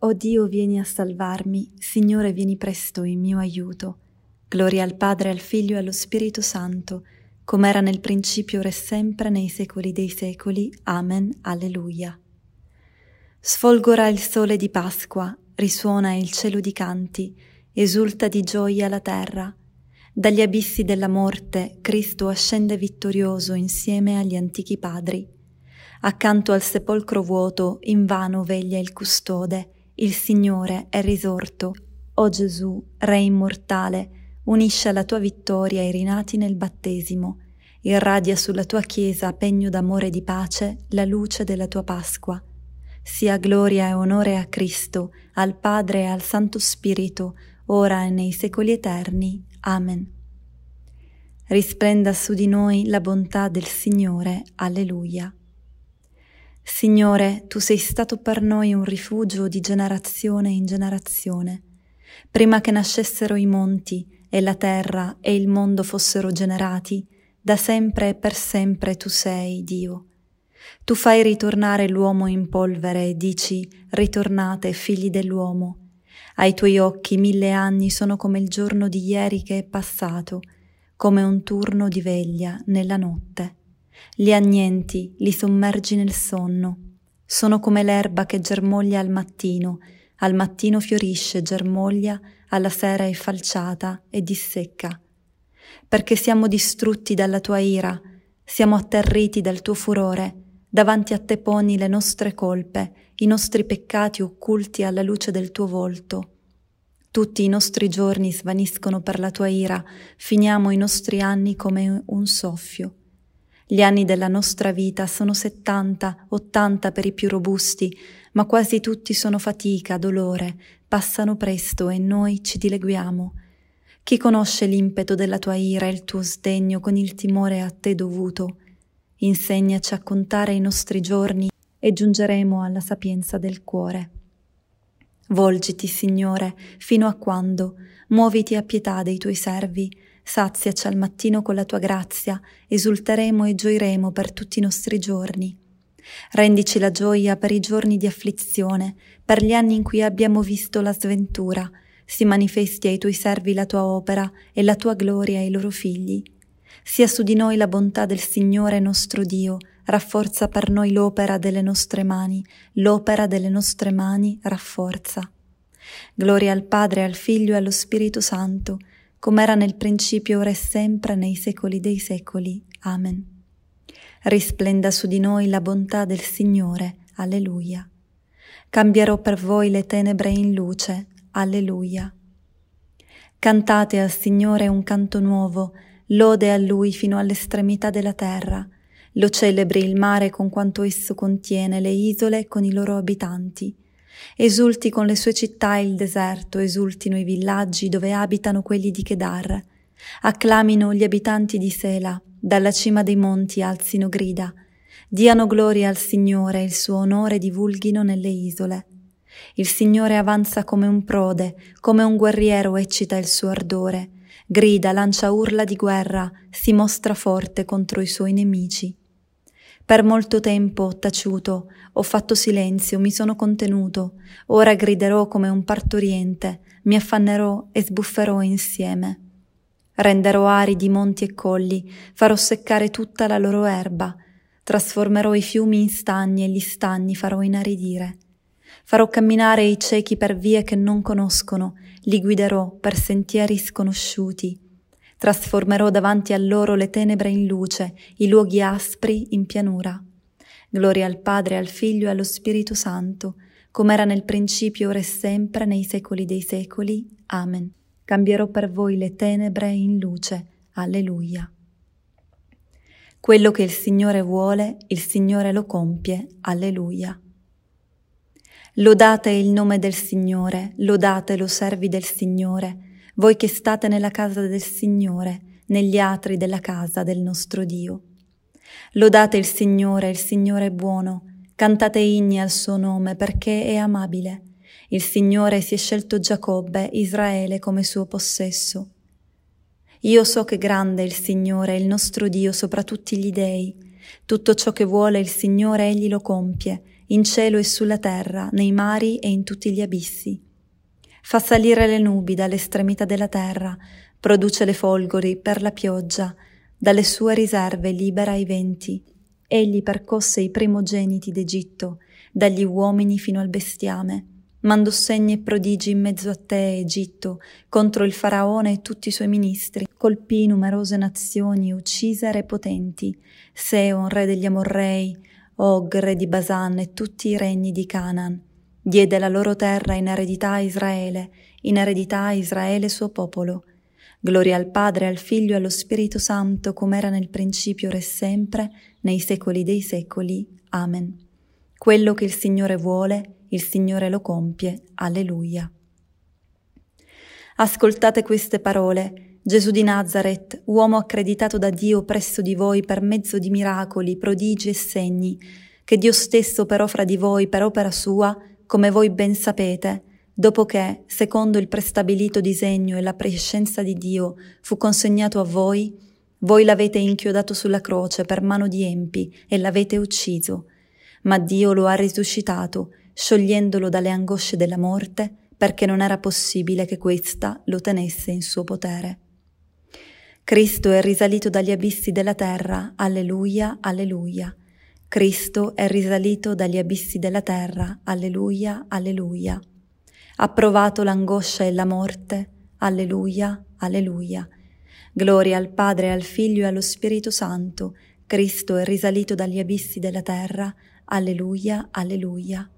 O Dio, vieni a salvarmi, Signore, vieni presto in mio aiuto. Gloria al Padre, al Figlio e allo Spirito Santo, come era nel principio, ora e sempre, nei secoli dei secoli. Amen. Alleluia. Sfolgora il sole di Pasqua, risuona il cielo di canti, esulta di gioia la terra. Dagli abissi della morte Cristo ascende vittorioso insieme agli antichi padri. Accanto al sepolcro vuoto invano veglia il custode, il Signore è risorto. O Gesù, Re immortale, unisce alla tua vittoria i rinati nel battesimo, irradia sulla tua Chiesa, pegno d'amore e di pace, la luce della tua Pasqua. Sia gloria e onore a Cristo, al Padre e al Santo Spirito, ora e nei secoli eterni. Amen. Risplenda su di noi la bontà del Signore. Alleluia. Signore, tu sei stato per noi un rifugio di generazione in generazione. Prima che nascessero i monti e la terra e il mondo fossero generati, da sempre e per sempre tu sei Dio. Tu fai ritornare l'uomo in polvere e dici, ritornate figli dell'uomo. Ai tuoi occhi mille anni sono come il giorno di ieri che è passato, come un turno di veglia nella notte. Li annienti, li sommergi nel sonno. Sono come l'erba che germoglia al mattino, al mattino fiorisce, germoglia, alla sera è falciata e dissecca. Perché siamo distrutti dalla tua ira, siamo atterriti dal tuo furore, davanti a te poni le nostre colpe, i nostri peccati occulti alla luce del tuo volto. Tutti i nostri giorni svaniscono per la tua ira, finiamo i nostri anni come un soffio. Gli anni della nostra vita sono 70, 80 per i più robusti, ma quasi tutti sono fatica, dolore, passano presto e noi ci dileguiamo. Chi conosce l'impeto della tua ira e il tuo sdegno con il timore a te dovuto? Insegnaci a contare i nostri giorni e giungeremo alla sapienza del cuore. Volgiti, Signore, fino a quando? Muoviti a pietà dei tuoi servi, saziaci al mattino con la tua grazia, esulteremo e gioiremo per tutti i nostri giorni. Rendici la gioia per i giorni di afflizione, per gli anni in cui abbiamo visto la sventura, si manifesti ai tuoi servi la tua opera e la tua gloria ai loro figli. Sia su di noi la bontà del Signore nostro Dio, rafforza per noi l'opera delle nostre mani, l'opera delle nostre mani rafforza. Gloria al Padre, al Figlio e allo Spirito Santo, come era nel principio, ora e sempre, nei secoli dei secoli. Amen. Risplenda su di noi la bontà del Signore. Alleluia. Cambierò per voi le tenebre in luce. Alleluia. Cantate al Signore un canto nuovo, lode a Lui fino all'estremità della terra. Lo celebri il mare con quanto esso contiene, le isole con i loro abitanti Esulti con le sue città il deserto, esultino i villaggi dove abitano quelli di Kedar. Acclamino gli abitanti di Sela, dalla cima dei monti alzino grida. Diano gloria al Signore il suo onore divulghino nelle isole. Il Signore avanza come un prode, come un guerriero eccita il suo ardore. Grida, lancia urla di guerra, si mostra forte contro i suoi nemici. Per molto tempo ho taciuto, ho fatto silenzio, mi sono contenuto, ora griderò come un partoriente, mi affannerò e sbufferò insieme. Renderò aridi monti e colli, farò seccare tutta la loro erba, trasformerò i fiumi in stagni e gli stagni farò inaridire. Farò camminare i ciechi per vie che non conoscono, li guiderò per sentieri sconosciuti Trasformerò davanti a loro le tenebre in luce, i luoghi aspri in pianura. Gloria al Padre, al Figlio e allo Spirito Santo, come era nel principio, ora e sempre, nei secoli dei secoli. Amen. Cambierò per voi le tenebre in luce. Alleluia. Quello che il Signore vuole, il Signore lo compie. Alleluia. Lodate il nome del Signore, lodatelo servi del Signore, voi che state nella casa del Signore, negli atri della casa del nostro Dio. Lodate il Signore, il Signore è buono, cantate inni al suo nome perché è amabile. Il Signore si è scelto Giacobbe, Israele come suo possesso. Io so che grande è il Signore, il nostro Dio, sopra tutti gli dei. Tutto ciò che vuole il Signore egli lo compie, in cielo e sulla terra, nei mari e in tutti gli abissi. Fa salire le nubi dall'estremità della terra, produce le folgori per la pioggia, dalle sue riserve libera i venti. Egli percosse i primogeniti d'Egitto, dagli uomini fino al bestiame. Mandò segni e prodigi in mezzo a te, Egitto, contro il faraone e tutti i suoi ministri. Colpì numerose nazioni, uccise re potenti, Seon, re degli Amorrei, Og, re di Basan e tutti i regni di Canaan. Diede la loro terra in eredità a Israele, in eredità a Israele suo popolo. Gloria al Padre, al Figlio e allo Spirito Santo, come era nel principio, ora e sempre, nei secoli dei secoli. Amen. Quello che il Signore vuole, il Signore lo compie. Alleluia. Ascoltate queste parole. Gesù di Nazareth, uomo accreditato da Dio presso di voi per mezzo di miracoli, prodigi e segni, che Dio stesso operò fra di voi per opera sua, come voi ben sapete, dopo che, secondo il prestabilito disegno e la prescenza di Dio, fu consegnato a voi, voi l'avete inchiodato sulla croce per mano di empi e l'avete ucciso, ma Dio lo ha risuscitato, sciogliendolo dalle angosce della morte, perché non era possibile che questa lo tenesse in suo potere. Cristo è risalito dagli abissi della terra, alleluia, alleluia. Cristo è risalito dagli abissi della terra, alleluia, alleluia ha provato l'angoscia e la morte. Alleluia, alleluia. Gloria al Padre, al Figlio e allo Spirito Santo. Cristo è risalito dagli abissi della terra. Alleluia, alleluia.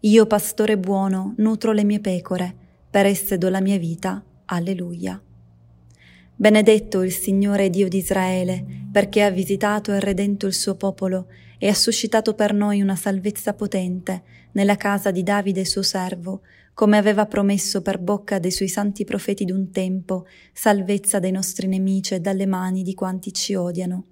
Io, pastore buono, nutro le mie pecore, per esse do la mia vita. Alleluia. Benedetto il Signore Dio di Israele, perché ha visitato e redento il suo popolo e ha suscitato per noi una salvezza potente nella casa di Davide suo servo, come aveva promesso per bocca dei suoi santi profeti d'un tempo, salvezza dai nostri nemici e dalle mani di quanti ci odiano.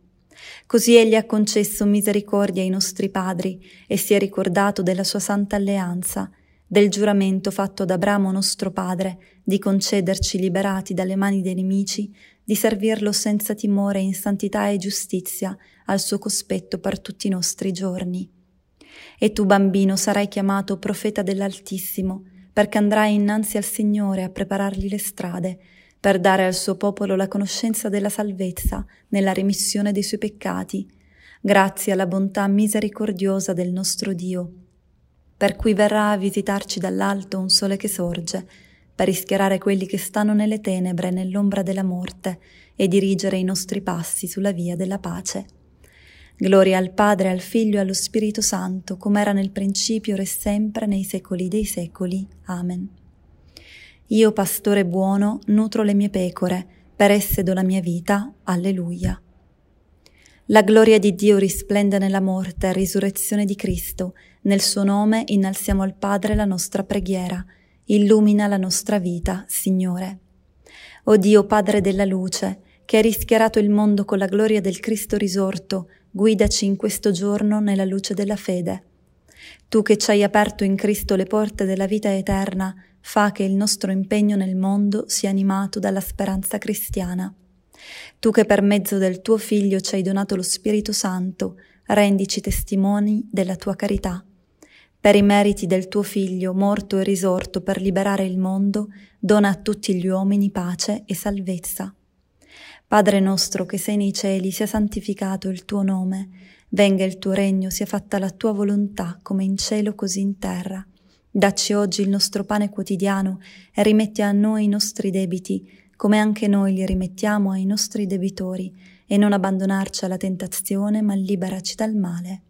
Così egli ha concesso misericordia ai nostri padri e si è ricordato della sua santa alleanza, del giuramento fatto ad Abramo nostro padre di concederci liberati dalle mani dei nemici, di servirlo senza timore in santità e giustizia al suo cospetto per tutti i nostri giorni. E tu, bambino, sarai chiamato profeta dell'Altissimo, perché andrai innanzi al Signore a preparargli le strade, per dare al suo popolo la conoscenza della salvezza nella remissione dei suoi peccati, grazie alla bontà misericordiosa del nostro Dio per cui verrà a visitarci dall'alto un sole che sorge, per rischiarare quelli che stanno nelle tenebre nell'ombra della morte e dirigere i nostri passi sulla via della pace. Gloria al Padre, al Figlio e allo Spirito Santo, come era nel principio, ora e sempre, nei secoli dei secoli. Amen. Io, pastore buono, nutro le mie pecore, per esse do la mia vita. Alleluia. La gloria di Dio risplende nella morte e risurrezione di Cristo, nel suo nome innalziamo al Padre la nostra preghiera. Illumina la nostra vita, Signore. O Dio Padre della luce, che hai rischiarato il mondo con la gloria del Cristo risorto, guidaci in questo giorno nella luce della fede. Tu che ci hai aperto in Cristo le porte della vita eterna, fa che il nostro impegno nel mondo sia animato dalla speranza cristiana. Tu che per mezzo del tuo Figlio ci hai donato lo Spirito Santo, rendici testimoni della tua carità. Per i meriti del tuo Figlio, morto e risorto per liberare il mondo, dona a tutti gli uomini pace e salvezza. Padre nostro che sei nei cieli, sia santificato il tuo nome, venga il tuo regno, sia fatta la tua volontà, come in cielo così in terra. Dacci oggi il nostro pane quotidiano e rimetti a noi i nostri debiti, come anche noi li rimettiamo ai nostri debitori, e non abbandonarci alla tentazione, ma liberaci dal male.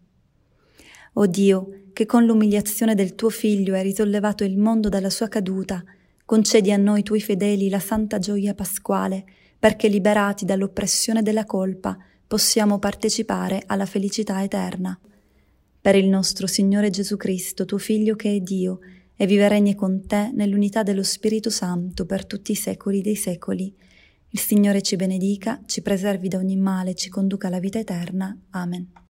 O Dio, che con l'umiliazione del tuo Figlio hai risollevato il mondo dalla sua caduta, concedi a noi tuoi fedeli la santa gioia pasquale, perché liberati dall'oppressione della colpa possiamo partecipare alla felicità eterna. Per il nostro Signore Gesù Cristo, tuo Figlio che è Dio, e vive e regni con te nell'unità dello Spirito Santo per tutti i secoli dei secoli. Il Signore ci benedica, ci preservi da ogni male, ci conduca alla vita eterna. Amen.